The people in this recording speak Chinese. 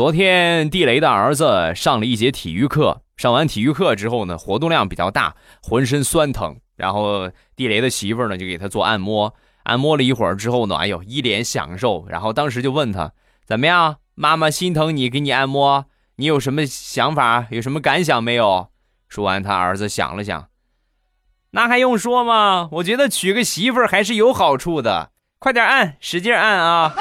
昨天地雷的儿子上了一节体育课上完体育课之后呢活动量比较大浑身酸疼然后地雷的媳妇儿呢就给他做按摩。按摩了一会儿之后呢哎呦一脸享受然后当时就问他怎么样妈妈心疼你给你按摩你有什么想法有什么感想没有？说完他儿子想了想那还用说吗？我觉得娶个媳妇儿还是有好处的快点按使劲按啊。